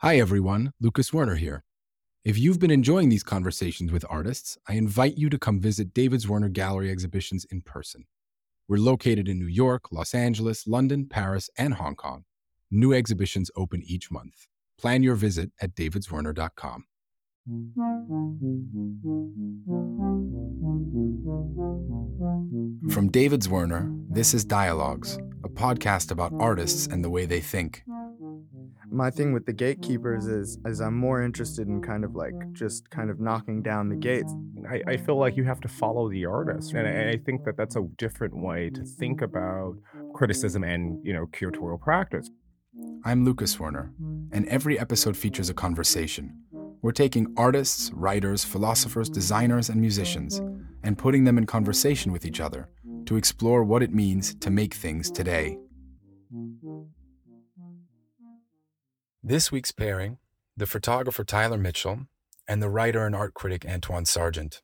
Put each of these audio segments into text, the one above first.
Hi, everyone. Lucas Zwirner here. If you've been enjoying these conversations with artists, I invite you to come visit David Zwirner Gallery exhibitions in person. We're located in New York, Los Angeles, London, Paris, and Hong Kong. New exhibitions open each month. Plan your visit at davidzwirner.com. From David Zwirner, this is Dialogues, a podcast about artists and the way they think my thing with the gatekeepers mm-hmm. is is I'm more interested in kind of like just kind of knocking down the gates. I, I feel like you have to follow the artist, and I, I think that that's a different way to think about criticism and you know curatorial practice. I'm Lucas Zwirner, and every episode features a conversation. We're taking artists, writers, philosophers, designers, and musicians and putting them in conversation with each other to explore what it means to make things today. This week's pairing the photographer Tyler Mitchell and the writer and art critic Antwaun Sargent.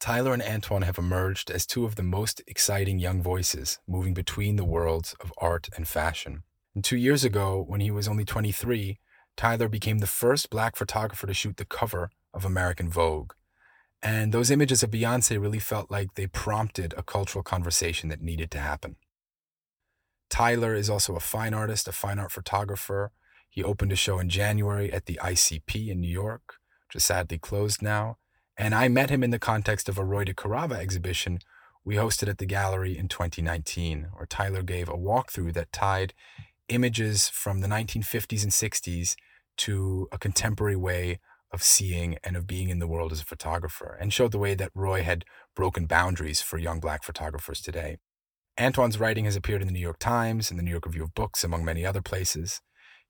Tyler and Antwaun have emerged as two of the most exciting young voices moving between the worlds of art and fashion. And two years ago, when he was only 23, Tyler became the first black photographer to shoot the cover of American Vogue. And those images of Beyonce really felt like they prompted a cultural conversation that needed to happen. Tyler is also a fine artist, a fine art photographer, he opened a show in January at the ICP in New York, which is sadly closed now. And I met him in the context of a Roy de DeCarava exhibition we hosted at the gallery in 2019, where Tyler gave a walkthrough that tied images from the 1950s and 60s to a contemporary way of seeing and of being in the world as a photographer, and showed the way that Roy had broken boundaries for young black photographers today. Antwaun's writing has appeared in the New York Times and the New York Review of Books, among many other places.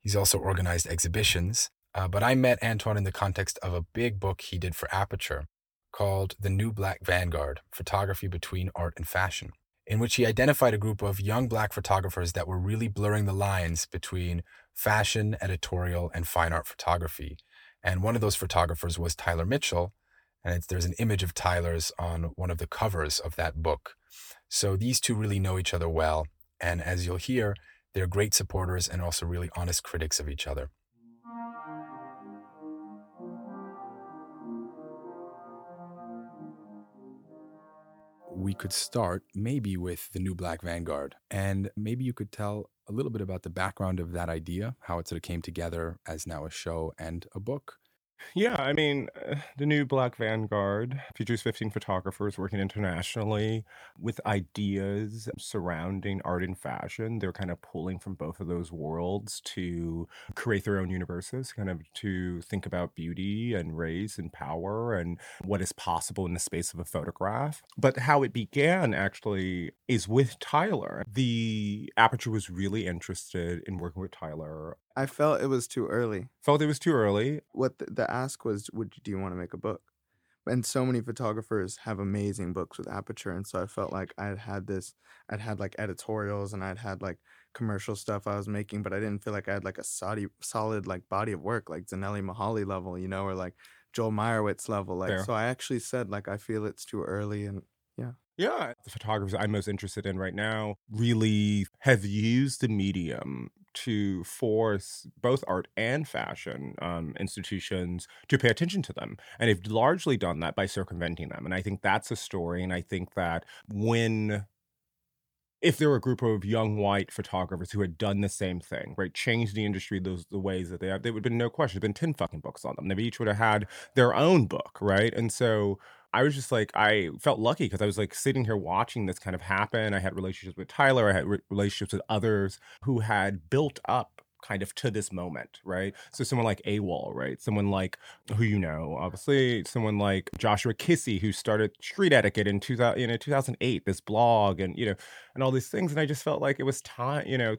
He's also organized exhibitions. Uh, but I met Antwaun in the context of a big book he did for Aperture called The New Black Vanguard Photography Between Art and Fashion, in which he identified a group of young black photographers that were really blurring the lines between fashion, editorial, and fine art photography. And one of those photographers was Tyler Mitchell. And there's an image of Tyler's on one of the covers of that book. So these two really know each other well. And as you'll hear, they're great supporters and also really honest critics of each other. We could start maybe with the new Black Vanguard, and maybe you could tell a little bit about the background of that idea, how it sort of came together as now a show and a book. Yeah, I mean, uh, the new Black Vanguard features 15 photographers working internationally with ideas surrounding art and fashion. They're kind of pulling from both of those worlds to create their own universes, kind of to think about beauty and race and power and what is possible in the space of a photograph. But how it began actually is with Tyler. The Aperture was really interested in working with Tyler I felt it was too early. Felt it was too early. What the, the ask was, would do you want to make a book? And so many photographers have amazing books with Aperture, and so I felt like I had had this. I'd had like editorials, and I'd had like commercial stuff I was making, but I didn't feel like I had like a solid, solid like body of work, like Zanele Muholi level, you know, or like Joel Meyerowitz level. Like, Fair. so I actually said like I feel it's too early, and yeah. Yeah, the photographers I'm most interested in right now really have used the medium to force both art and fashion um, institutions to pay attention to them. And they've largely done that by circumventing them. And I think that's a story. And I think that when if there were a group of young white photographers who had done the same thing, right, changed the industry those the ways that they have, there would have been no question. There'd been ten fucking books on them. They each would have had their own book, right? And so I was just like, I felt lucky because I was like sitting here watching this kind of happen. I had relationships with Tyler, I had re- relationships with others who had built up kind of to this moment, right? So someone like AWOL, right? Someone like who you know, obviously, someone like Joshua Kissi, who started Street Etiquette in 2000, you know, 2008, this blog and, you know, and all these things. And I just felt like it was time, you know,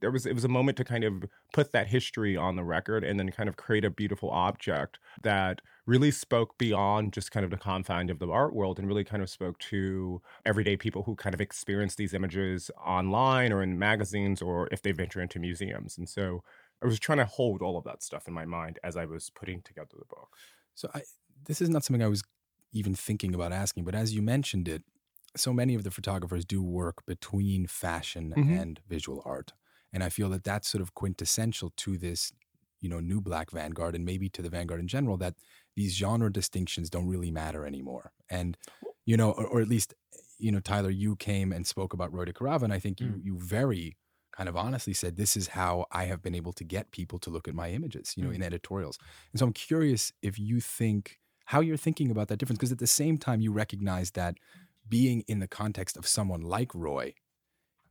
there was it was a moment to kind of put that history on the record and then kind of create a beautiful object that really spoke beyond just kind of the confine of the art world and really kind of spoke to everyday people who kind of experience these images online or in magazines or if they venture into museums. And so i was trying to hold all of that stuff in my mind as i was putting together the book. So i this is not something i was even thinking about asking but as you mentioned it so many of the photographers do work between fashion mm-hmm. and visual art and I feel that that's sort of quintessential to this you know, new black vanguard and maybe to the vanguard in general that these genre distinctions don't really matter anymore. And, you know, or, or at least, you know, Tyler, you came and spoke about Roy DeCarava, and I think you Mm. you very kind of honestly said this is how I have been able to get people to look at my images, you know, Mm. in editorials. And so I'm curious if you think how you're thinking about that difference because at the same time you recognize that being in the context of someone like Roy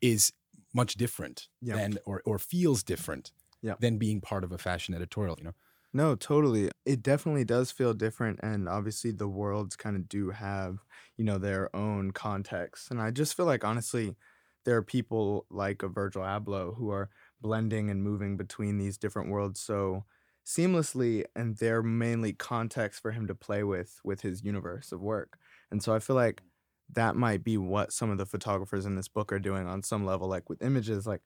is much different Yeah. than or or feels different Yeah. than being part of a fashion editorial, you know. No, totally. It definitely does feel different. And obviously, the worlds kind of do have, you know, their own context. And I just feel like, honestly, there are people like a Virgil Abloh who are blending and moving between these different worlds so seamlessly. And they're mainly context for him to play with with his universe of work. And so I feel like that might be what some of the photographers in this book are doing on some level, like with images, like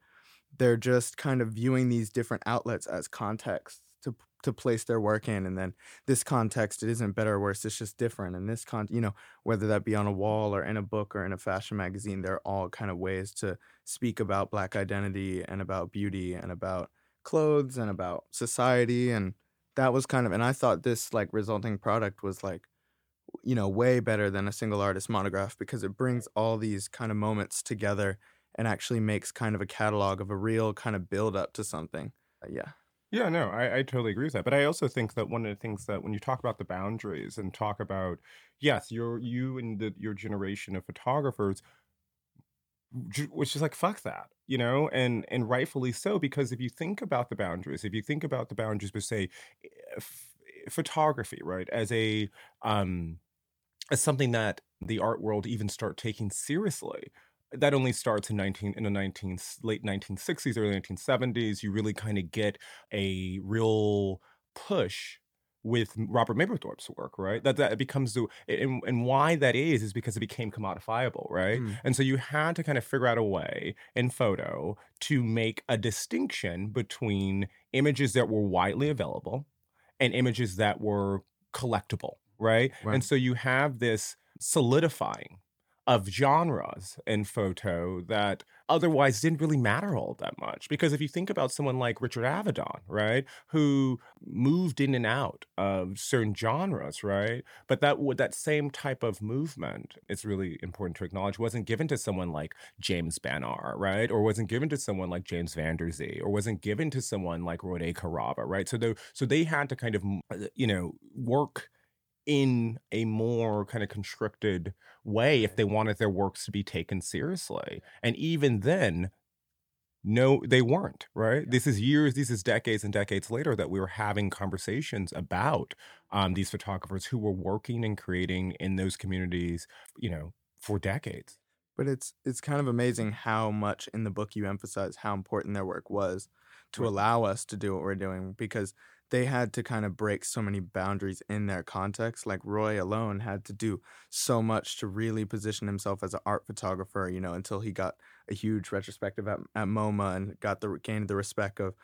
they're just kind of viewing these different outlets as context to to place their work in and then this context it isn't better or worse it's just different and this con you know whether that be on a wall or in a book or in a fashion magazine they're all kind of ways to speak about black identity and about beauty and about clothes and about society and that was kind of and i thought this like resulting product was like you know way better than a single artist monograph because it brings all these kind of moments together and actually makes kind of a catalog of a real kind of build up to something Uh, yeah Yeah, no, I, I totally agree with that. But I also think that one of the things that when you talk about the boundaries and talk about, yes, you're you and the, your generation of photographers, which is like fuck that, you know, and and rightfully so because if you think about the boundaries, if you think about the boundaries, but say f- photography, right, as a um as something that the art world even start taking seriously that only starts in 19 in the 19 late 1960s early 1970s you really kind of get a real push with Robert Mapplethorpe's work, right? That that becomes the and, and why that is is because it became commodifiable, right? Mm. And so you had to kind of figure out a way in photo to make a distinction between images that were widely available and images that were collectible, right? Right. And so you have this solidifying of genres in photo that otherwise didn't really matter all that much. Because if you think about someone like Richard Avedon, right, who moved in and out of certain genres, right, but that that same type of movement, it's really important to acknowledge, wasn't given to someone like James Barnor, right, or wasn't given to someone like James Van Der Zee, or wasn't given to someone like Roy DeCarava, right? So they so they had to kind of you know work in a more kind of constricted way if they wanted their works to be taken seriously. And even then, no, they weren't, right? This is years, this is decades and decades later that we were having conversations about um, these photographers who were working and creating in those communities, you know, for decades. but it's it's kind of amazing how much in the book you emphasize how important their work was to Right. allow us to do what we're doing because they had to kind of break so many boundaries in their context like roy alone had to do so much to really position himself as an art photographer you know until he got a huge retrospective at, at moma and got the gained the respect of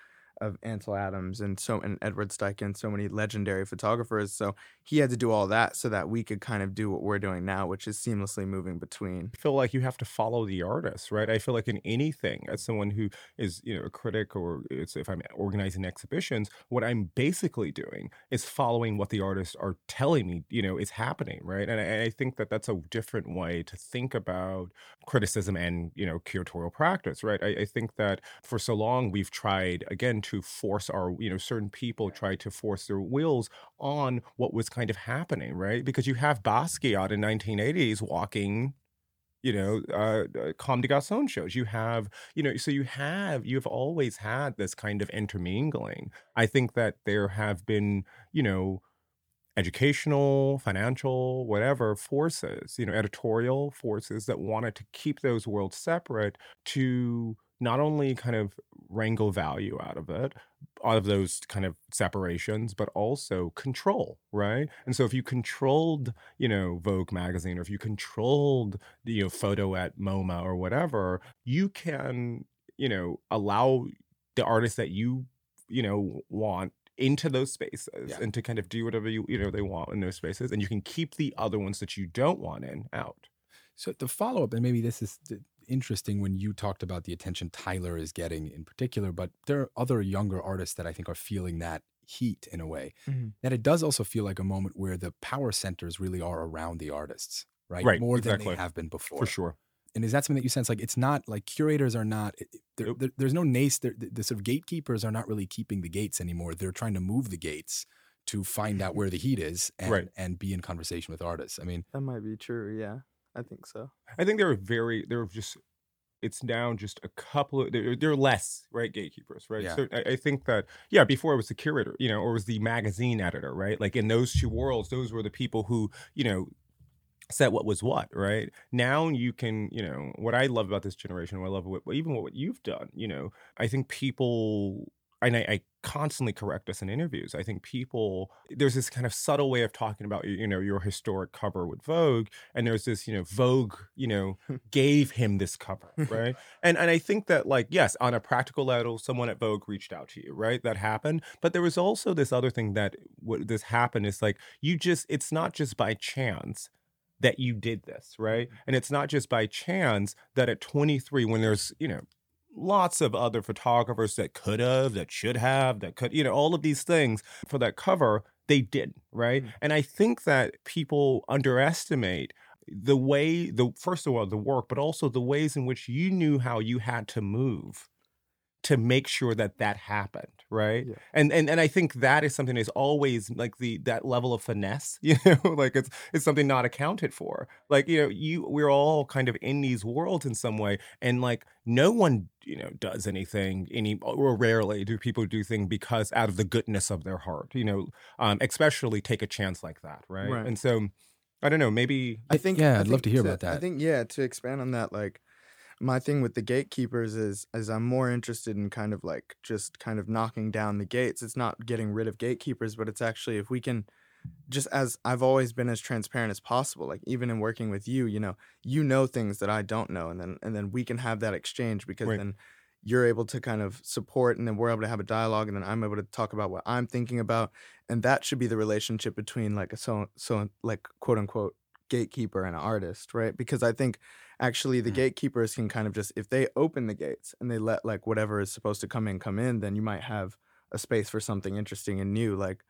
of Ansel Adams and so and Edward Steichen, so many legendary photographers. So he had to do all that so that we could kind of do what we're doing now, which is seamlessly moving between. I feel like you have to follow the artist, right? I feel like in anything, as someone who is, you know, a critic or if I'm organizing exhibitions, what I'm basically doing is following what the artists are telling me, you know, is happening, right? And I, I think that that's a different way to think about criticism and, you know, curatorial practice, right? I, I think that for so long we've tried, again, to force our, you know, certain people try to force their wills on what was kind of happening, right? Because you have Basquiat in 1980s walking you know, uh, uh, Comme des Garçons shows. You have, you know, so you have, you have always had this kind of intermingling. I think that there have been, you know, educational, financial, whatever forces, you know, editorial forces that wanted to keep those worlds separate to not only kind of wrangle value out of it, out of those kind of separations, but also control, right? And so if you controlled, you know, Vogue magazine, or if you controlled the you know, photo at MoMA or whatever, you can, you know, allow the artists that you, you know, want into those spaces Yeah. and to kind of do whatever you you know they want in those spaces and you can keep the other ones that you don't want in out So the follow up, and maybe this is the interesting when you talked about the attention Tyler is getting in particular, but there are other younger artists that I think are feeling that heat in a way. Mhm. That it does also feel like a moment where the power centers really are around the artists, right? Right, More than they have been before. for sure. And is that something that you sense? Like it's not like curators are not. There, Nope. there- there's no nace. The, the sort of gatekeepers are not really keeping the gates anymore. They're trying to move the gates to find out where the heat is and Right. and be in conversation with artists. I mean, That might be true. Yeah, I think so. I think there are very there are just it's now just a couple of there, there are less right gatekeepers right Yeah. so I, I think that yeah before it was the curator you know or it was the magazine editor right like in those two worlds those were the people who you know said what was what right now you can you know what i love about this generation what i love what even what you've done you know i think people and I, I constantly correct us in interviews. I think people there's this kind of subtle way of talking about you know your historic cover with Vogue, and there's this you know Vogue you know hmm. gave him this cover, right? and and I think that like yes, on a practical level, someone at Vogue reached out to you, right? That happened, but there was also this other thing that what this happened is like you just it's not just by chance that you did this, right? Mm-hmm. And it's not just by chance that at 23, when there's, you know, lots of other photographers that could have, that should have, that could, you know, all of these things for that cover, they did, right? Mm. And I think that people underestimate the way, the first of all, the work, but also the ways in which you knew how you had to move to make sure that that happened right Yeah. and and and i think that is something that's always like the that level of finesse you know like it's it's something not accounted for like you know you we're all kind of in these worlds in some way and like no one you know does anything any or rarely do people do things because out of the goodness of their heart you know um especially take a chance like that right, Right. and so i don't know maybe I think yeah, I I'd love to hear about that I think yeah, to expand on that, like my thing with the gatekeepers is is I'm more interested in kind of like just kind of knocking down the gates. It's not getting rid of gatekeepers, but it's actually if we can just as I've always been as transparent as possible, like even in working with you, you know, you know things that I don't know, and then and then we can have that exchange because Right. then you're able to kind of support and then we're able to have a dialogue and then I'm able to talk about what I'm thinking about and that should be the relationship between like a so so like quote unquote gatekeeper and an artist, right? Because I think actually the Mm. gatekeepers can kind of just if they open the gates and they let like whatever is supposed to come in come in, then you might have a space for something interesting and new. Like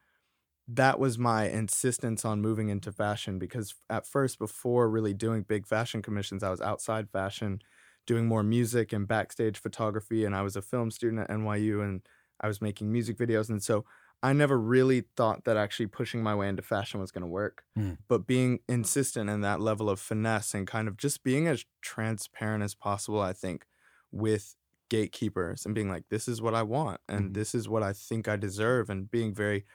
that was my insistence on moving into fashion because at first before really doing big fashion commissions, I was outside fashion doing more music and backstage photography and I was a film student at NYU and I was making music videos and so I never really thought that actually pushing my way into fashion was going to work. Mm. But being insistent in that level of finesse and kind of just being as transparent as possible, I think, with gatekeepers and being like, this is what I want and Mhm. this is what I think I deserve, and being very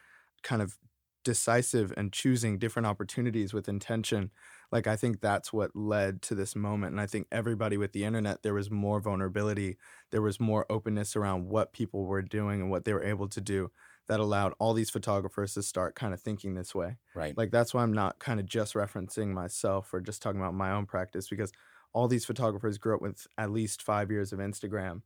kind of decisive and choosing different opportunities with intention. Like, I think that's what led to this moment. And I think everybody with the internet, there was more vulnerability, there was more openness around what people were doing and what they were able to do that allowed all these photographers to start kind of thinking this way. right. Like that's why I'm not kind of just referencing myself or just talking about my own practice because all these photographers grew up with at least 5 years of Instagram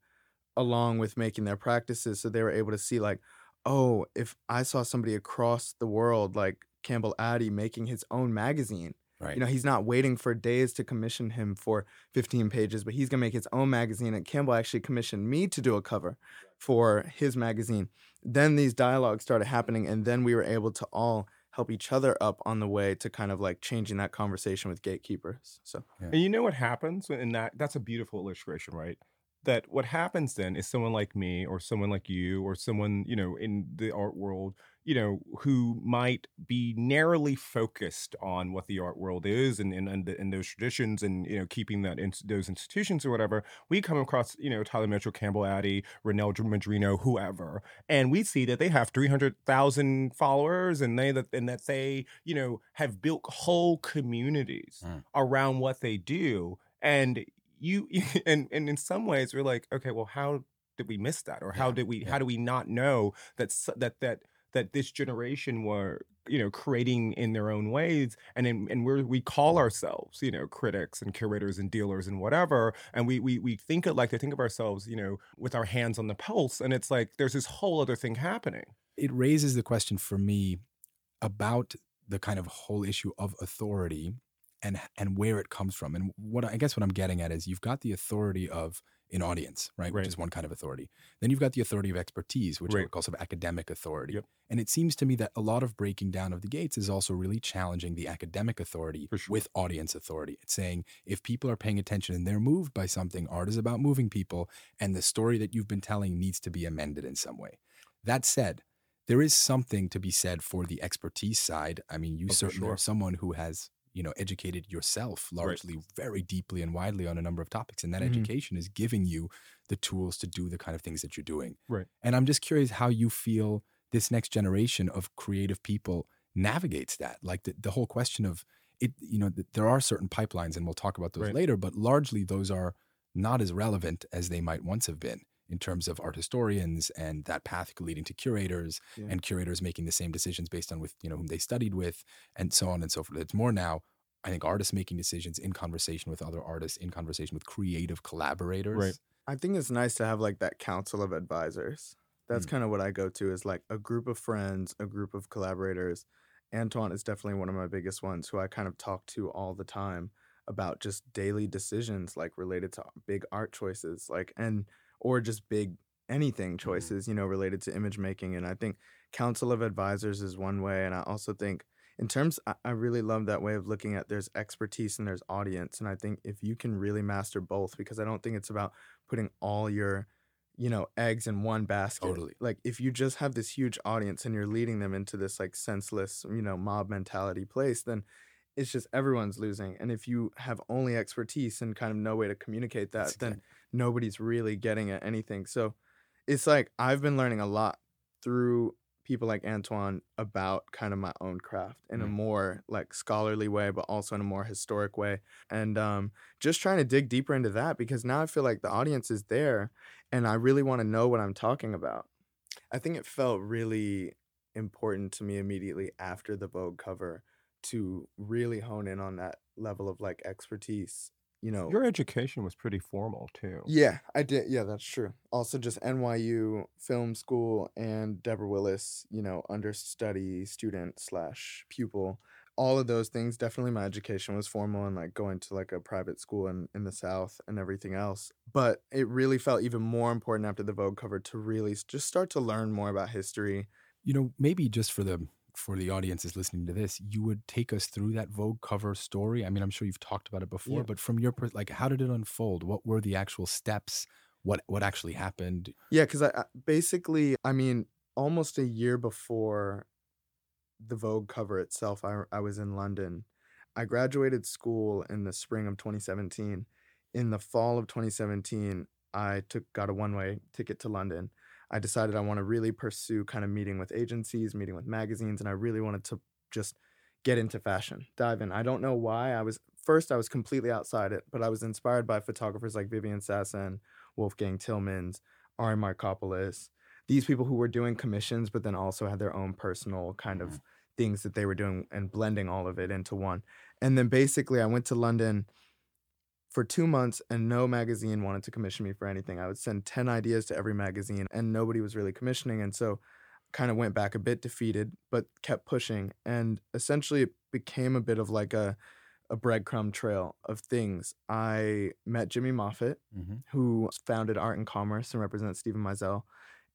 along with making their practices so they were able to see like oh, if I saw somebody across the world like Campbell Addy making his own magazine right. you know, he's not waiting for Dazed to commission him for 15 pages, but he's going to make his own magazine. And Campbell actually commissioned me to do a cover for his magazine. Then these dialogues started happening, and then we were able to all help each other up on the way to kind of like changing that conversation with gatekeepers. So, And you know what happens in that? That's a beautiful illustration, right? That what happens then is someone like me or someone like you or someone, you know, in the art world, you know, who might be narrowly focused on what the art world is and and, and, the, and those traditions and, you know, keeping that in, those institutions or whatever. We come across, you know, Tyler Mitchell, Campbell Addy, Renell Medrano, whoever, and we see that they have 300,000 followers and they that and that they, you know, have built whole communities Mm. around what they do and you and and in some ways we're like okay well how did we miss that? Or how Yeah, did we yeah. how do we not know that that that that this generation were you know creating in their own ways? And in, and we're we call ourselves you know critics and curators and dealers and whatever and we we we think it like to think of ourselves you know with our hands on the pulse and it's like there's this whole other thing happening. It raises the question for me about the kind of whole issue of authority and and where it comes from. And what I guess what I'm getting at is you've got the authority of an audience, right? Which is one kind of authority. Then you've got the authority of expertise, which Right. would call sort of academic authority. Yep. And it seems to me that a lot of breaking down of the gates is also really challenging the academic authority sure. with audience authority. It's saying if people are paying attention and they're moved by something, art is about moving people, and the story that you've been telling needs to be amended in some way. That said, there is something to be said for the expertise side. I mean, you Oh, certainly sure. are someone who has, you know, educated yourself Right. largely very deeply and widely on a number of topics. And that Mhm. education is giving you the tools to do the kind of things that you're doing. Right. And I'm just curious how you feel this next generation of creative people navigates that. Like the, the whole question of it, you know, th- there are certain pipelines, and we'll talk about those Right. later, but largely those are not as relevant as they might once have been in terms of art historians and that path leading to curators Yeah. and curators making the same decisions based on with you know whom they studied with and so on and so forth it's more now i think artists making decisions in conversation with other artists in conversation with creative collaborators Right. I think it's nice to have like that council of advisors. That's Mm. kind of what I go to is like a group of friends, a group of collaborators. Antwaun is definitely one of my biggest ones who I kind of talk to all the time about just daily decisions like related to big art choices like and or just big anything mm-hmm. choices, you know, related to image making and I think council of advisors is one way and I also think in terms I, I really love that way of looking at there's expertise and there's audience and I think if you can really master both because I don't think it's about putting all your you know eggs in one basket Totally. like if you just have this huge audience and you're leading them into this like senseless you know mob mentality place then it's just everyone's losing and if you have only expertise and kind of no way to communicate that That's then nobody's really getting at anything so it's like i've been learning a lot through people like antwaun about kind of my own craft in a Mm. more like scholarly way but also in a more historic way and um just trying to dig deeper into that because now i feel like the audience is there and i really want to know what i'm talking about i think it felt really important to me immediately after the vogue cover to really hone in on that level of like expertise you know Your education was pretty formal too. yeah, I did. Yeah, that's true. Also, just NYU film school and Deborah Willis, you know, understudy student slash pupil. All of those things. Definitely, my education was formal and like going to like a private school in in the South and everything else. But it really felt even more important after the Vogue cover to really just start to learn more about history. you know maybe just for the for the audiences listening to this you would take us through that vogue cover story i mean i'm sure you've talked about it before Yeah. but from your per- like how did it unfold what were the actual steps what what actually happened Yeah, because I, I basically, I mean, almost a year before the Vogue cover itself, I, I was in London. I graduated school in the spring of 2017. In the fall of 2017, I took got a one way ticket to London. I decided I want to really pursue kind of meeting with agencies, meeting with magazines, and I really wanted to just get into fashion, dive in. I don't know why. I was first I was completely outside it, but I was inspired by photographers like Viviane Sassen, Wolfgang Tillmans, Ari Marcopoulos, these people who were doing commissions, but then also had their own personal kind of mm-hmm. things that they were doing and blending all of it into one. And then basically, I went to London for two months and no magazine wanted to commission me for anything. I would send 10 ideas to every magazine and nobody was really commissioning. And so kind of went back a bit defeated, but kept pushing. And essentially, it became a bit of like a, a breadcrumb trail of things. I met Jimmy Moffat, mm-hmm. who founded Art and Commerce and represents Steven Meisel.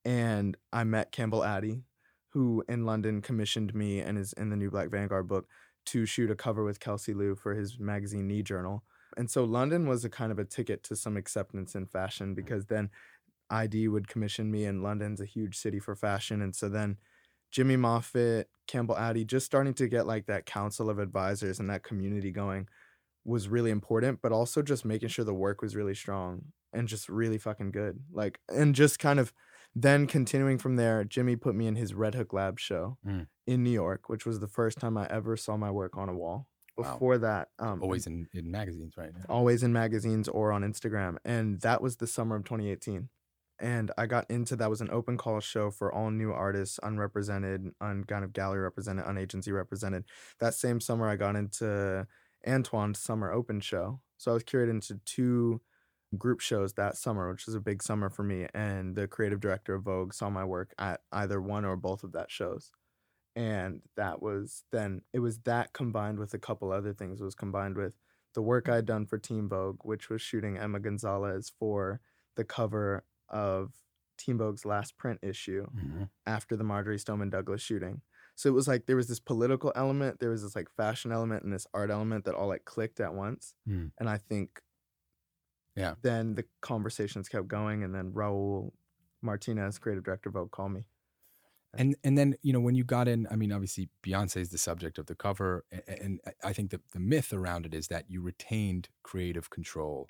And I met Campbell Addy, who in London commissioned me and is in the new Black Vanguard book to shoot a cover with Kelsey Liu for his magazine Nii Journal. And so London was a kind of a ticket to some acceptance in fashion because then i-D would commission me, and London's a huge city for fashion. And so then Jimmy Moffat, Campbell Addy, just starting to get like that council of advisors and that community going was really important, but also just making sure the work was really strong and just really fucking good. Like, and just kind of then continuing from there, Jimmy put me in his Red Hook Lab show Mm. in New York, which was the first time I ever saw my work on a wall. Wow. Before that, um, always in, in magazines right now always in magazines or on Instagram. And that was the summer of 2018. And I got into that was an open call show for all new artists, unrepresented, un kind of gallery represented, unagency represented. That same summer, I got into Antwaun's summer open show. So I was curated into two group shows that summer, which was a big summer for me. And the creative director of Vogue saw my work at either one or both of that shows. And that was then it was that combined with a couple other things. It was combined with the work I'd done for Team Vogue, which was shooting Emma Gonzalez for the cover of Team Vogue's last print issue Mhm. after the Marjory Stoneman Douglas shooting. So it was like there was this political element, there was this like fashion element and this art element that all like clicked at once. Hmm. And I think Yeah. then the conversations kept going and then Raul Martinez, creative director of Vogue, called me. And and then you know when you got in, I mean, obviously Beyonce is the subject of the cover, and I think that the myth around it is that you retained creative control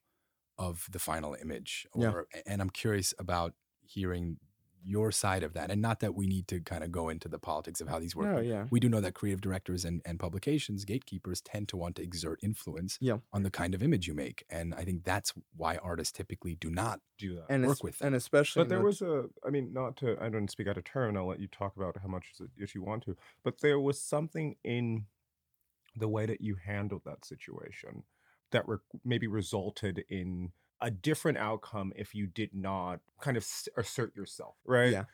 of the final image. Yeah. And I'm curious about hearing your side of that, and not that we need to kind of go into the politics of how these work. No, yeah. We do know that creative directors and, and publications, gatekeepers, tend to want to exert influence Yeah. on the kind of image you make, and I think that's why artists typically do not. do that. And work es- with and especially But there the- was a, I mean, not to, I don't speak out of turn. I'll let you talk about how much as- if you want to. But there was something in the way that you handled that situation that re- maybe resulted in a different outcome if you did not kind of assert yourself, right? Yeah.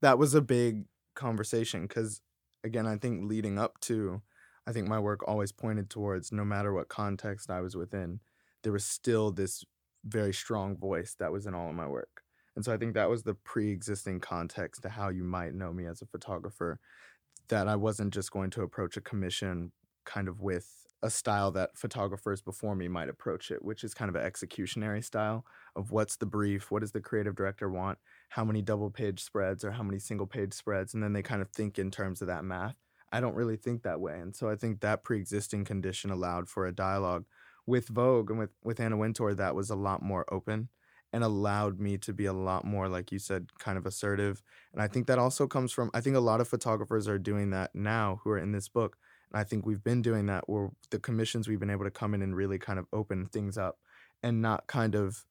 that was a big conversation because again i think leading up to i think my work always pointed towards no matter what context i was within there was still this very strong voice that was in all of my work and so i think that was the pre-existing context to how you might know me as a photographer that i wasn't just going to approach a commission kind of with a style that photographers before me might approach it which is kind of an executionary style of what's the brief what does the creative director want how many double page spreads or how many single page spreads and then they kind of think in terms of that math. I don't really think that way and so i think that pre-existing condition allowed for a dialogue. With vogue and with, with anna wintour that was a lot more open and allowed me to be a lot more like you said kind of assertive and i think that also comes from i think a lot of photographers are doing that now who are in this book i think we've been doing that where the commissions we've been able to come in and really kind of open things up and not kind of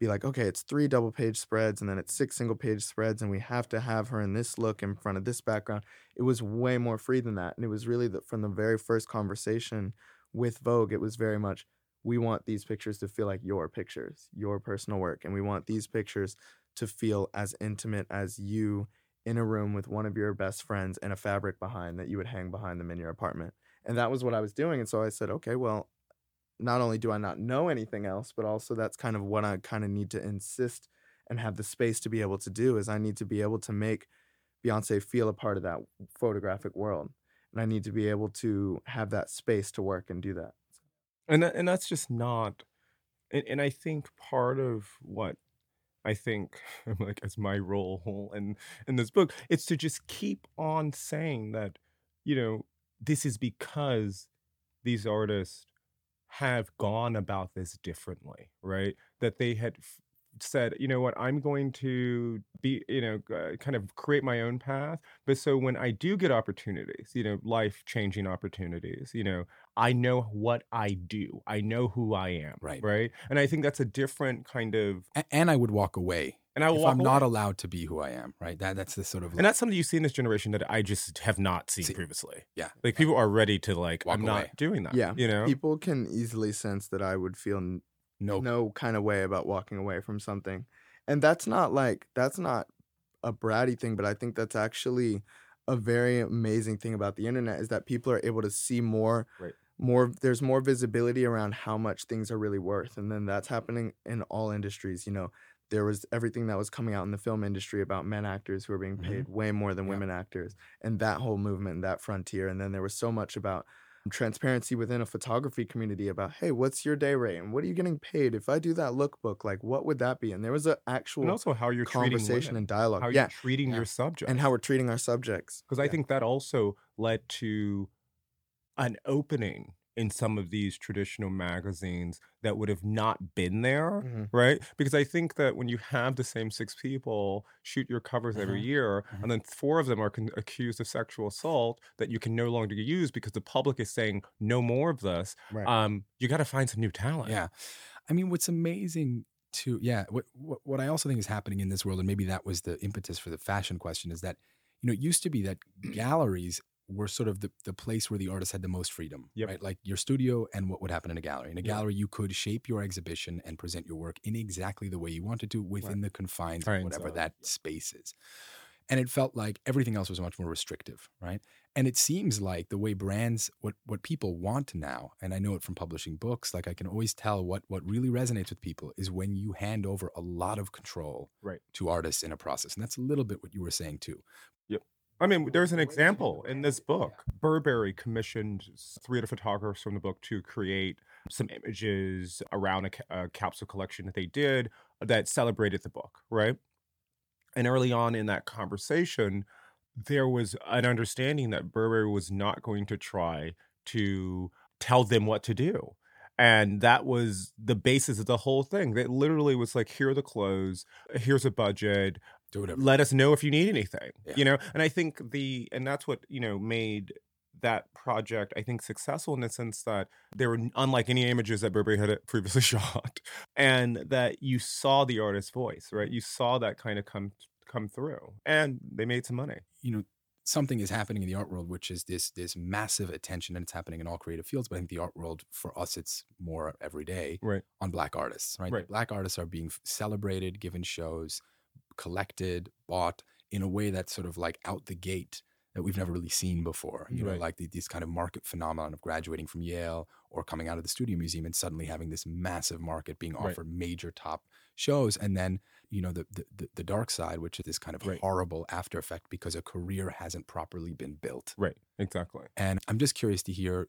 be like, okay, it's three double page spreads and then it's six single page spreads, and we have to have her in this look in front of this background. It was way more free than that. And it was really the, from the very first conversation with Vogue, it was very much, we want these pictures to feel like your pictures, your personal work. And we want these pictures to feel as intimate as you in a room with one of your best friends and a fabric behind that you would hang behind them in your apartment. And that was what I was doing. And so I said, okay, well, not only do I not know anything else, but also that's kind of what I kind of need to insist and have the space to be able to do is I need to be able to make Beyonce feel a part of that photographic world. And I need to be able to have that space to work and do that. and uh, and that's just not and, and i think part of what i think like as my role in in this book it's to just keep on saying that you know this is because these artists have gone about this differently right? That they had said you know what i'm going to be you know uh, kind of create my own path but so when i do get opportunities you know life changing opportunities you know I know what I do. I know who I am. Right. Right. And I think that's a different kind of. a- And I would walk away And I will if I'm not allowed to be who I am. Right. That that's the sort of And that's something you see in this generation that I just have not seen See, previously. yeah. Like people are ready to like, Walk I'm not doing that. Yeah. You know? People can easily sense that I would feel no, no kind of way about walking away from something. And that's not like, that's not a bratty thing, but I think that's actually a very amazing thing about the internet is that people are able to see more Right. more there's more visibility around how much things are really worth and then that's happening in all industries you know there was everything that was coming out in the film industry about men actors who are being Mhm. paid way more than Yeah. women actors and that whole movement and that frontier and then there was so much about transparency within a photography community about hey what's your day rate and what are you getting paid? If i do that lookbook like what would that be? And there was an actual and also how you're conversation and dialogue. how yeah you're treating Yeah. your subject. and how we're treating our subjects. Because I think that also led to an opening in some of these traditional magazines that would have not been there, Mhm. right? Because I think that when you have the same six people shoot your covers every Mhm. year, Mhm. and then four of them are con- accused of sexual assault that you can no longer use because the public is saying no more of this, right um, you got to find some new talent. Yeah. I mean, what's amazing too, yeah, what, what what I also think is happening in this world, and maybe that was the impetus for the fashion question, is that, you know, it used to be that galleries were sort of the, the place where the artist had the most freedom, Yep. right? Like your studio and what would happen in a gallery. In a Yeah. gallery, you could shape your exhibition and present your work in exactly the way you wanted to within the confines Right, of whatever so- that space is. and it felt like everything else was much more restrictive, right? And it seems like the way brands, what what people want now, and I know it from publishing books, like I can always tell what what really resonates with people is when you hand over a lot of control Right. to artists in a process, and that's a little bit what you were saying too. I mean, there's an example in this book. Burberry commissioned three of the photographers from the book to create some images around a, a capsule collection that they did that celebrated the book, right? And early on in that conversation, there was an understanding that Burberry was not going to try to tell them what to do. And that was the basis of the whole thing. That literally was like, here are the clothes, here's a budget, Do whatever. let us know if you need anything Yeah. you know and i think the and that's what you know made that project i think successful in the sense that they were unlike any images that burberry had previously shot and that you saw the artist's voice right you saw that kind of come come through and they made some money you know something is happening in the art world which is this this massive attention and it's happening in all creative fields but i think the art world for us it's more every day Right. on black artists right, Right. black artists are being celebrated given shows collected bought in a way that's sort of like out the gate that we've never really seen before you know like the, these kind of market phenomenon of graduating from yale or coming out of the studio museum and suddenly having this massive market being Right. offered major top shows and then you know the, the the- the dark side which is this kind of Right. horrible after effect because a career hasn't properly been built right exactly and i'm just curious to hear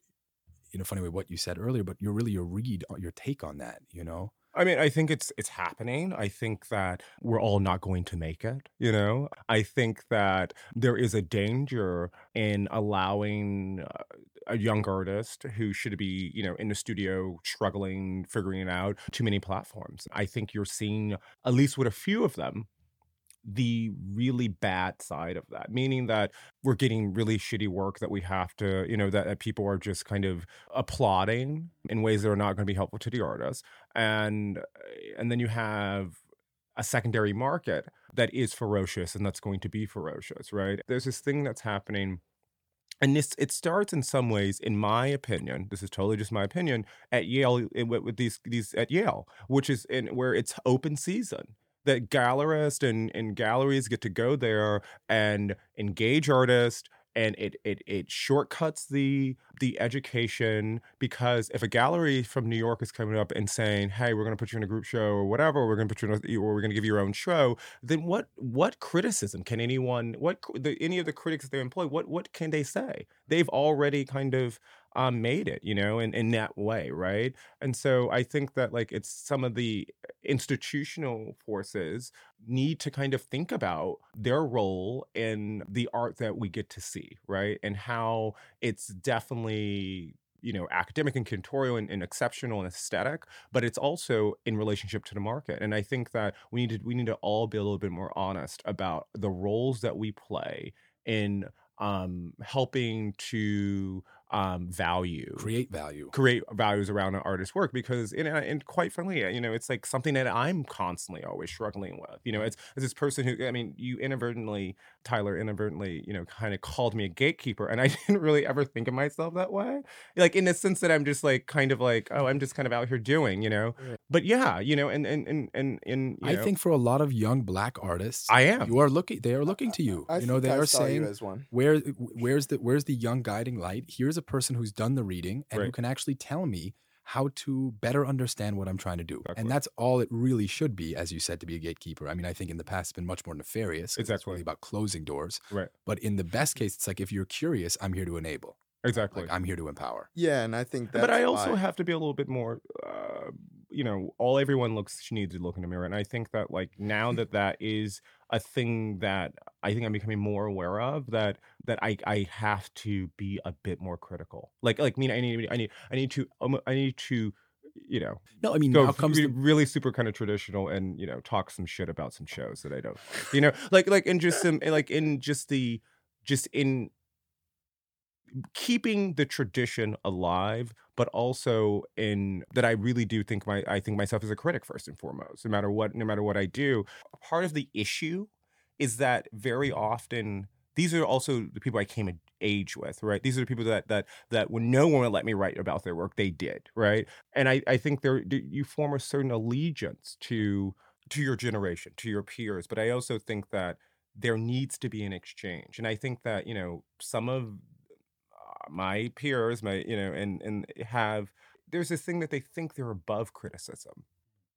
in a funny way what you said earlier but you're really your read uh, your take on that you know I mean, I think it's it's happening. I think that we're all not going to make it, you know? I think that there is a danger in allowing uh, a young artist who should be, you know, in the studio struggling, figuring it out, too many platforms. I think you're seeing at least with a few of them the really bad side of that meaning that we're getting really shitty work that we have to you know that, that people are just kind of applauding in ways that are not going to be helpful to the artist and uh, and then you have a secondary market that is ferocious and that's going to be ferocious right? There's this thing that's happening and this it starts in some ways in my opinion this is totally just my opinion at yale eh, with these these at yale which is in where it's open season that gallerists and, and galleries get to go there and engage artists and it, it it shortcuts the the education because if a gallery from New York is coming up and saying, "Hey, we're going to put you in a group show or whatever, we're going to put you in a, or we're going to give you your own show," then what what criticism can anyone what the, any of the critics they employ what what can they say? They've already kind of um, made it, you know, in in that way, right? And so I think that like it's some of the institutional forces need to kind of think about their role in the art that we get to see, right? And how it's definitely you know academic and curatorial and, and exceptional and aesthetic but it's also in relationship to the market and i think that we need to we need to all be a little bit more honest about the roles that we play in um helping to um value create value. create values around an artist's work because and, and quite frankly you know it's like something that i'm constantly always struggling with you know it's, it's this person who i mean you inadvertently tyler inadvertently you know kind of called me a gatekeeper and i didn't really ever think of myself that way like in the sense that i'm just like kind of like oh i'm just kind of out here doing you know? Right. but yeah you know and and and and, and you i know, think for a lot of young black artists i am. you are looking they are looking to you I you know they I are saying you as one. where where's the where's the young guiding light? Here's a person who's done the reading and who can actually tell me how to better understand what i'm trying to do. Exactly. and that's all it really should be as you said to be a gatekeeper. I mean i think in the past it's been much more nefarious 'cause it's Exactly. really about closing doors. Right. But in the best case it's like if you're curious i'm here to enable exactly like i'm here to empower Yeah, and I think that. but I also why- have to be a little bit more, uh, you know, all everyone looks she needs to look in the mirror, and I think that like now that that is a thing that I think I'm becoming more aware of that that I I have to be a bit more critical. Like like mean I need I need I need to um, I need to you know no i mean go now comes be the, really super kind of traditional and you know talk some shit about some shows that I don't you know like like in just some like in just the just in keeping the tradition alive but also in that I really do think my I think myself as a critic first and foremost no matter what no matter what I do part of the issue is that very often these are also the people I came of age with, right? These are the people that that that when no one would let me write about their work, they did, right? And I I think there you form a certain allegiance to to your generation, to your peers, but I also think that there needs to be an exchange. And I think that, you know, some of my peers, my, you know, and and have there's this thing that they think they're above criticism.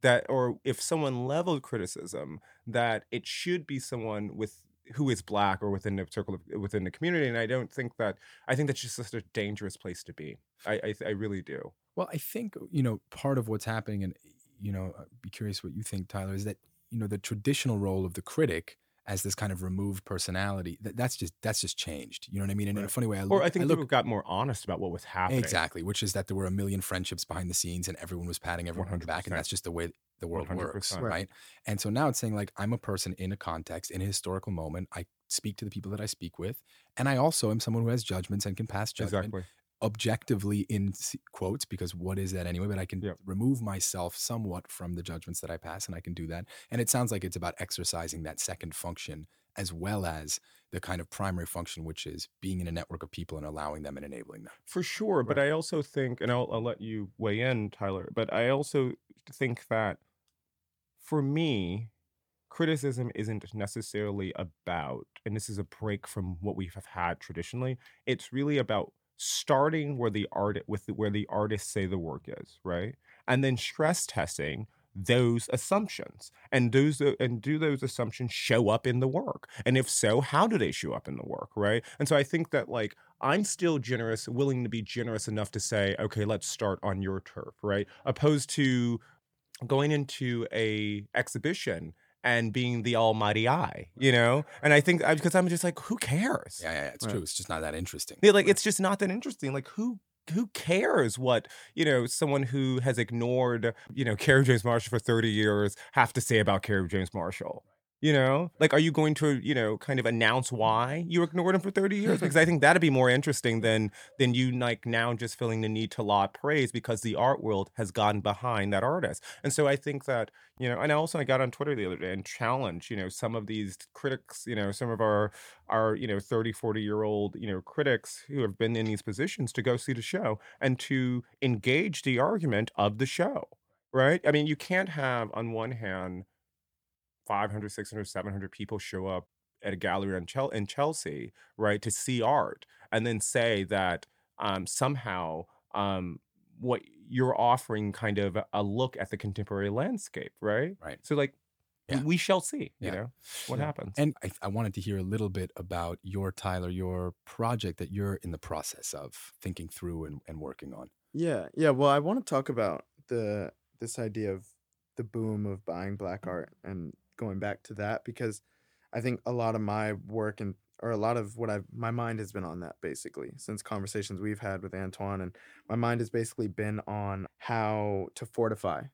That or if someone leveled criticism, that it should be someone with who is black or within the circle of within the community. And I don't think that I think that's just such a dangerous place to be. I I, I really do. Well, I think uh, you know part of what's happening, and you know, I'd be curious what you think, Tyler, is that you know the traditional role of the critic as this kind of removed personality that, that's just that's just changed you know what i mean and in a funny way i Or I think I look people got more honest about what was happening. exactly which is that there were a million friendships behind the scenes and everyone was patting everyone on the back and that's just the way the world works 100%. right. Right. and so now it's saying like i'm a person in a context in a historical moment i speak to the people that i speak with and i also am someone who has judgments and can pass judgment Exactly. Objectively in quotes because what is that anyway but i can Yep. remove myself somewhat from the judgments that i pass and i can do that and it sounds like it's about exercising that second function as well as the kind of primary function which is being in a network of people and allowing them and enabling them For sure, but I also think, and I'll, I'll let you weigh in, Tyler. But I also think that for me, criticism isn't necessarily about, and this is a break from what we have had traditionally. It's really about starting where the art with the, where the artists say the work is, right, and then stress testing those assumptions. And those and do those assumptions show up in the work? And if so how do they show up in the work right? And so i think that like I'm still generous, willing to be generous enough to say, okay, let's start on your turf, right? Opposed to going into a exhibition and being the almighty eye, you know? And I think uh, because I'm just like, who cares? yeah yeah, yeah it's Right. true it's just not that interesting Yeah, like it's just not that interesting. Like who who cares what you know someone who has ignored you know Kerry James Marshall for 30 years have to say about Kerry James Marshall? You know, like, are you going to, you know, kind of announce why you ignored him for 30 years? Because I think that'd be more interesting than than you like now just feeling the need to laud praise because the art world has gotten behind that artist. And so I think that, you know, and I also I got on Twitter the other day and challenged, you know, some of these critics, you know, some of our our, you know, 30, 40 year old, you know, critics who have been in these positions to go see the show and to engage the argument of the show. Right. I mean, you can't have on one hand 500, 600, 700 people show up at a gallery in, Chel- in Chelsea, right, to see art, and then say that um, somehow um, what you're offering kind of a look at the contemporary landscape, right? Right. So, like, we- Yeah. we shall see, Yeah. you know, what Yeah. happens. And I, I wanted to hear a little bit about your Tyler, your project that you're in the process of thinking through and, and working on. Yeah, yeah. Well, I want to talk about the this idea of the boom of buying black Mm. art and going back to that because I think a lot of my work and or a lot of what I've my mind has been on that basically since conversations we've had with Antwaun and my mind has basically been on how to fortify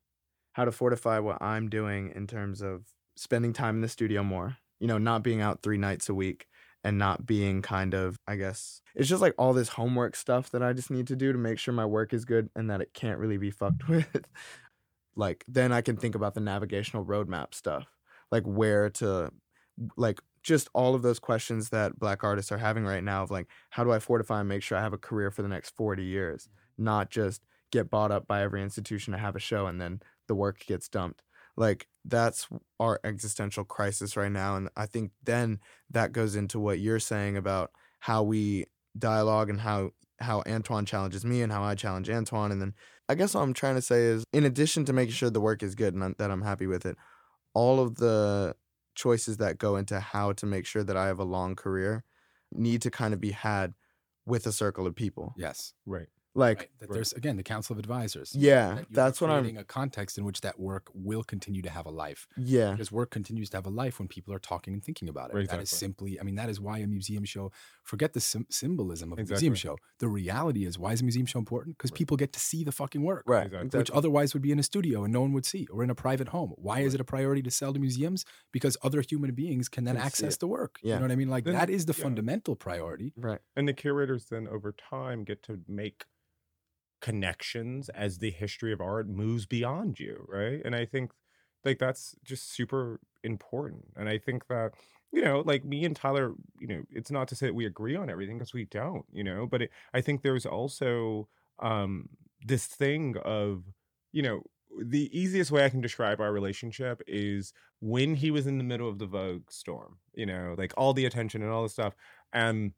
how to fortify what I'm doing in terms of spending time in the studio more, you know, not being out 3 nights a week and not being kind of I guess it's just like all this homework stuff that I just need to do to make sure my work is good and that it can't really be fucked with. like then I can think about the navigational roadmap stuff, like where to like just all of those questions that black artists are having right now of like how do I fortify and make sure I have a career for the next 40 years, mm-hmm. not just get bought up by every institution to have a show and then the work gets dumped. Like that's our existential crisis right now and I think then that goes into what you're saying about how we dialogue and how how Antwaun challenges me and how I challenge Antwaun and then I guess what I'm trying to say is in addition to making sure the work is good and that I'm happy with it all of the choices that go into how to make sure that I have a long career need to kind of be had with a circle of people. Yes. right. Like Right. That there's again the council of advisors. Yeah, that you're that's what I'm- creating a context in which that work will continue to have a life. yeah. Because work continues to have a life when people are talking and thinking about it. Right, That is exactly. simply, I mean, that is why a museum show. Forget the sym symbolism of a museum show. The reality is, why is a museum show important? Because Right. people get to see the fucking work. Right. Exactly. Which otherwise would be in a studio and no one would see, or in a private home. Why is it a priority to sell to museums? Because other human beings can then Can see access the work. Yeah. You know what I mean? Like Then- that is the yeah. fundamental priority. Right. And the curators then over time get to make connections as the history of art moves beyond you, right? And I think like that's just super important. And I think that you know, like me and Tyler, you know, it's not to say that we agree on everything because we don't, you know, but it, I think there's also um this thing of, you know, the easiest way I can describe our relationship is when he was in the middle of the Vogue storm, you know, like all the attention and all the stuff. And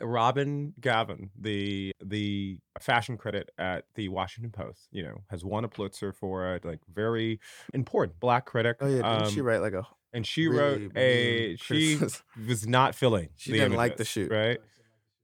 Robin Givhan, the the fashion critic at the Washington Post, you know, has won a Pulitzer for it, like very important black critic. Oh yeah, didn't she Um, write like a? and she really wrote a she was not feeling She didn't like the shoot. right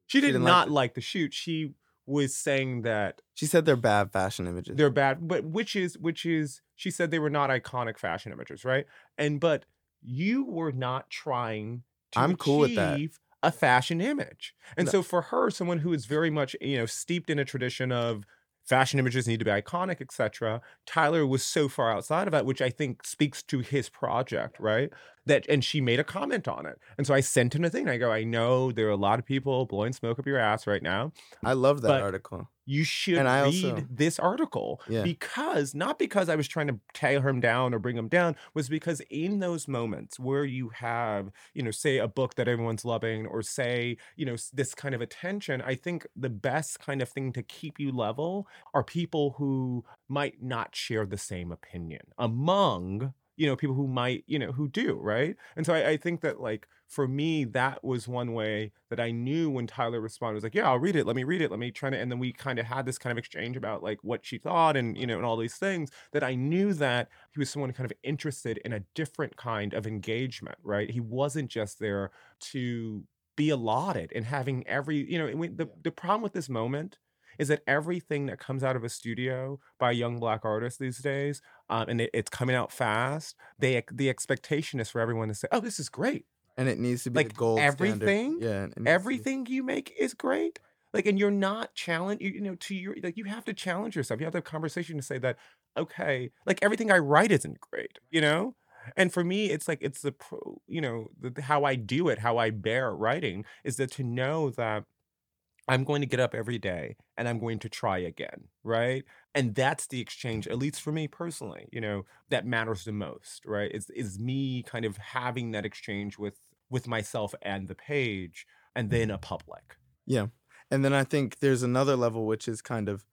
she did didn't like the- like the shoot she was saying that She said they're bad fashion images. they're bad but which is which is she said they were not iconic fashion images right and but you were not trying to I'm cool with that. A fashion image. And No. so for her someone who is very much you know steeped in a tradition of fashion images need to be iconic etc tyler was so far outside of that which i think speaks to his project right? That and she made a comment on it. And so i sent him a thing. I go i know there are a lot of people blowing smoke up your ass right now. I love that article. You should And I read also- this article Yeah. because not because I was trying to tear him down or bring him down was because in those moments where you have you know say a book that everyone's loving or say you know this kind of attention I think the best kind of thing to keep you level are people who might not share the same opinion among you know people who might you know who do right? And so I, I think that like for me that was one way that i knew when tyler responded was like yeah i'll read it let me read it let me try to and then we kind of had this kind of exchange about like what she thought and you know and all these things that i knew that he was someone kind of interested in a different kind of engagement right? He wasn't just there to be allotted and having every you know the, the problem with this moment is that everything that comes out of a studio by young black artist these days um, and it, it's coming out fast they the expectation is for everyone to say oh this is great. And it needs to be Like, gold standard. everything- Yeah, to be- everything you make is great. Like and you're not challenge you, you know to your like you have to challenge yourself. You have to have a conversation to say that okay like everything i write isn't great you know? And for me it's like it's the pro you know the, how i do it how i bear writing is that to know that i'm going to get up every day and i'm going to try again right and that's the exchange at least for me personally you know that matters the most right is is me kind of having that exchange with with myself and the page and then mm-hmm. a public Yeah. And then I think there's another level which is kind of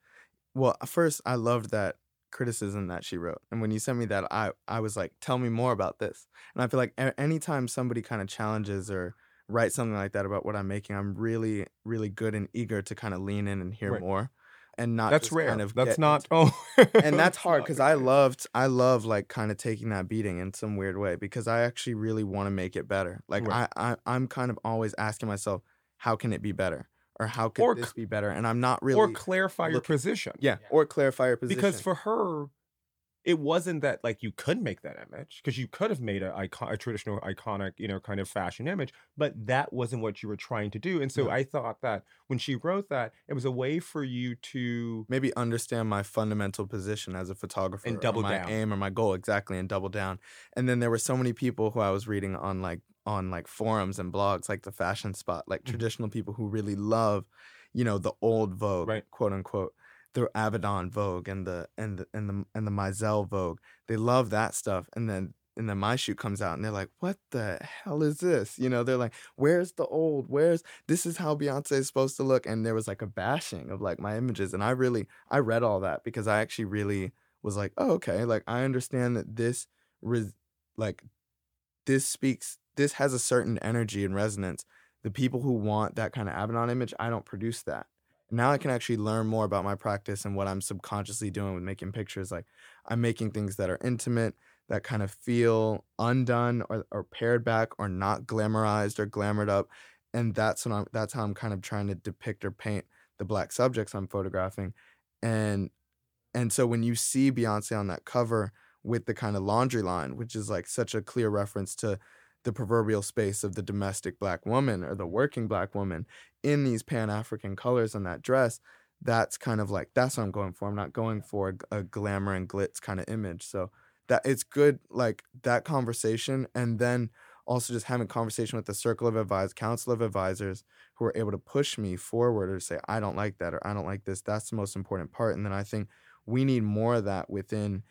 well, first I loved that criticism that she wrote. And when you sent me that I I was like, "Tell me more about this." And I feel like anytime somebody kind of challenges or writes something like that about what I'm making, I'm really really good and eager to kind of lean in and hear Right. more and not that's just rare kind of that's get not into- oh and that's hard because I loved I love like kind of taking that beating in some weird way because I actually really want to make it better. Like Right. I, I I'm kind of always asking myself, how can it be better? Or how could Or this be better? And I'm not really or clarify your looking- position yeah, or clarify your position. because for her it wasn't that like you could make that image because you could have made a, icon, a traditional iconic you know kind of fashion image but that wasn't what you were trying to do and so No. i thought that when she wrote that it was a way for you to maybe understand my fundamental position as a photographer And double my down. aim or my goal exactly and double down and then there were so many people who i was reading on like on like forums and blogs like the fashion spot like Mhm. traditional people who really love you know the old vogue Right. quote unquote the avedon vogue and the and the and the and the Meisel vogue they love that stuff and then and then my shoot comes out and they're like, what the hell is this? You know, they're like, where's the old? Where's this is how Beyonce is supposed to look? And there was like a bashing of like my images. And I really, I read all that because I actually really was like, oh, okay. Like I understand that this, res- like, this speaks, this has a certain energy and resonance. The people who want that kind of Avedon image, I don't produce that. Now I can actually learn more about my practice and what I'm subconsciously doing with making pictures. Like I'm making things that are intimate, that kind of feel undone or, or pared back or not glamorized or glamored up. And that's what I'm that's how I'm kind of trying to depict or paint the black subjects I'm photographing. And and so when you see Beyonce on that cover with the kind of laundry line, which is like such a clear reference to the proverbial space of the domestic black woman or the working black woman in these pan African colors on that dress, that's kind of like that's what I'm going for. I'm not going for a, a glamour and glitz kind of image. So that it's good like that conversation and then also just having conversation with the circle of advisors, council of advisors who are able to push me forward or say I don't like that or I don't like this. That's the most important part. And then I think we need more of that within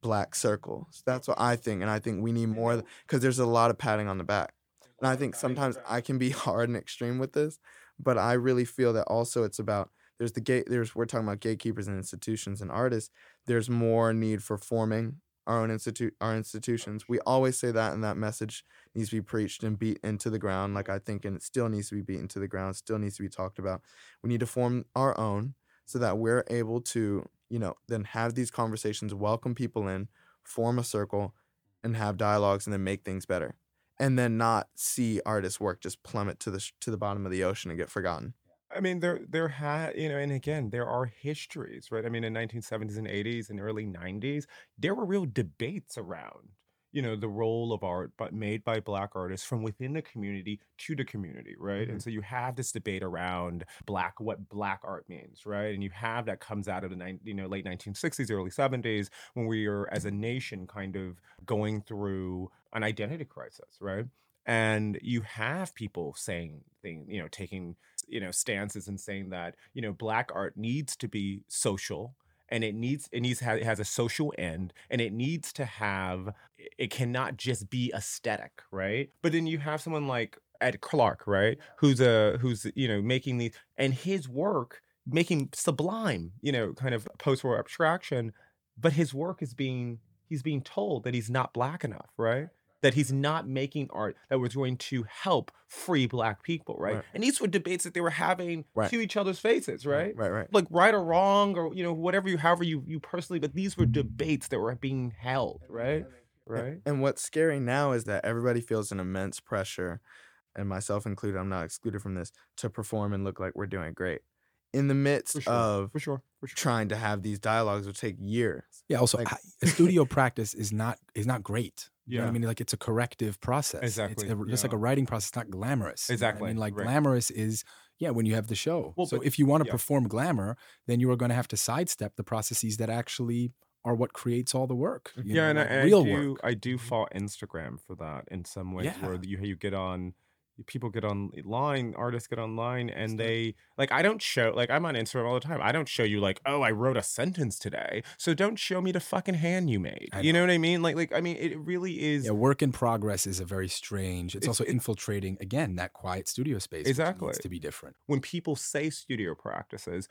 black circles. That's what I think. And I think we need more because there's a lot of patting on the back. And I think sometimes I can be hard and extreme with this, but I really feel that also it's about there's the gate there's we're talking about gatekeepers and institutions and artists there's more need for forming our own institute our institutions we always say that and that message needs to be preached and beat into the ground like i think and it still needs to be beaten to the ground still needs to be talked about we need to form our own so that we're able to you know then have these conversations welcome people in form a circle and have dialogues and then make things better and then not see artists work just plummet to the to the bottom of the ocean and get forgotten I mean, there there had you know, and again, there are histories, right? I mean, in 1970s and 80s and early 90s, there were real debates around, you know, the role of art, but made by Black artists from within the community to the community, right? And Mhm. so you have this debate around Black, what Black art means, right? And you have that comes out of the nine, you know, late 1960s, early 70s, when we are as a nation kind of going through an identity crisis, right? And you have people saying things, you know, taking you know stances and saying that you know black art needs to be social and it needs it needs it has a social end and it needs to have it cannot just be aesthetic right? But then you have someone like ed clark right? Who's a who's you know making these and his work making sublime you know kind of post-war abstraction but his work is being he's being told that he's not black enough right that he's not making art that was going to help free black people, right? Right. And these were debates that they were having Right. to each other's faces, right? right right Like right or wrong, or you know, whatever you, however you you personally, but these were debates that were being held, right? Right. And what's scary now is that everybody feels an immense pressure, and myself included, I'm not excluded from this, to perform and look like we're doing great. In the midst For sure. of For sure. For sure. trying to have these dialogues which take years. Yeah. Also, Like- I- a studio practice is not is not great. You know what Yeah. I mean, like it's a corrective process. Exactly, It's a, just like a writing process, not glamorous. you know Exactly, I mean, like right. glamorous is yeah when you have the show. Well, so but- if you want to yeah. perform glamour, then you are going to have to sidestep the processes that actually are what creates all the work. Mm, you yeah, know, and, I, and real I do work. I do mm-hmm. fault Instagram for that in some ways where you you get on people get online artists get online and they like i don't show like i'm on instagram all the time i don't show you like oh i wrote a sentence today so don't show me the fucking hand you made I you know what i mean like like i mean it really is Yeah, work in progress is a very strange. It's, It's- also it- infiltrating again that quiet studio space. Exactly. to be different. when people say studio practices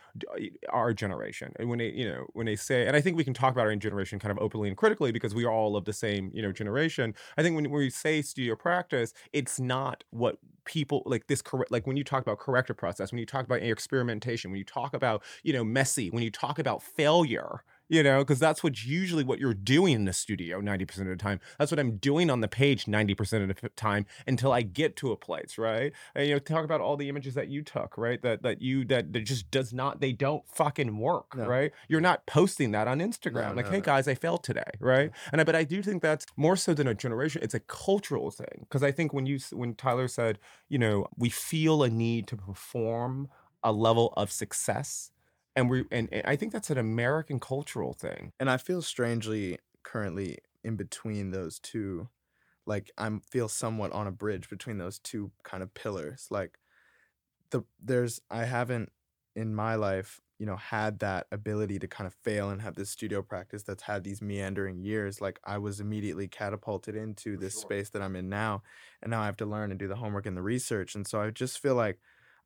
our generation and when they you know when they say and i think we can talk about our generation kind of openly and critically because we are all of the same you know generation i think when we say studio practice it's not what people like this correct like when you talk about corrective process when you talk about experimentation when you talk about you know messy when you talk about failure you know because that's what's usually what you're doing in the studio 90% of the time. That's what i'm doing on the page 90% of the time until i get to a place right? And you know talk about all the images that you took right? That that you that, that just does not they don't fucking work No. right? You're not posting that on instagram. No, like no, hey guys i failed today right? And I, but i do think that's more so than a generation it's a cultural thing. Because i think when you when tyler said you know we feel a need to perform a level of success and we and, and i think that's an american cultural thing And I feel strangely currently in between those two. Like I'm feel somewhat on a bridge between those two kind of pillars. Like the there's I haven't in my life, you know, had that ability to kind of fail and have this studio practice that's had these meandering years. Like I was immediately catapulted into For this sure. space that I'm in now. And now I have to learn and do the homework and the research. And so I just feel like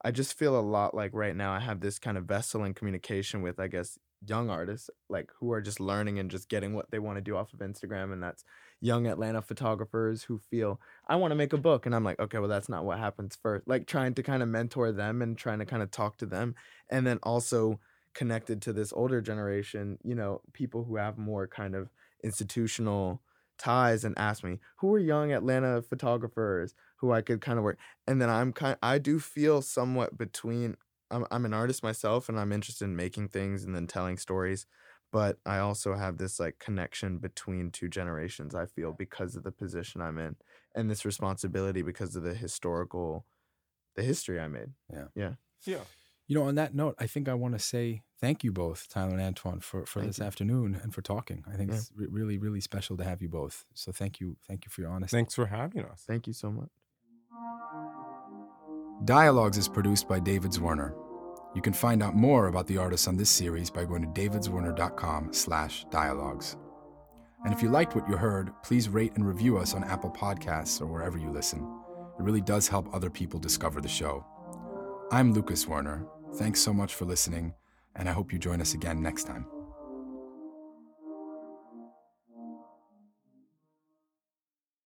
I just feel a lot like right now I have this kind of vessel in communication with, I guess, young artists, like who are just learning and just getting what they want to do off of Instagram. And that's young Atlanta photographers who feel, I want to make a book. And I'm like, okay, well, that's not what happens first. Like trying to kind of mentor them and trying to kind of talk to them. And then also connected to this older generation, you know, people who have more kind of institutional ties and ask me who are young Atlanta photographers who I could kind of work and then I'm kind I do feel somewhat between I'm I'm an artist myself and I'm interested in making things and then telling stories but I also have this like connection between two generations I feel because of the position I'm in and this responsibility because of the historical the history I made. yeah Yeah. Yeah. You know, on that note, I think I want to say thank you both, Tyler and Antwaun, for, for Thank this you. afternoon and for talking. I think Yeah. it's re- really, really special to have you both. So thank you, thank you for your honesty. thanks for having us Thank you so much. Dialogues is produced by David Zwirner. You can find out more about the artists on this series by going to davidzwirner.com slash dialogues. And if you liked what you heard, please rate and review us on Apple Podcasts or wherever you listen. It really does help other people discover the show. I'm Lucas Zwirner. Thanks so much for listening, and I hope you join us again next time.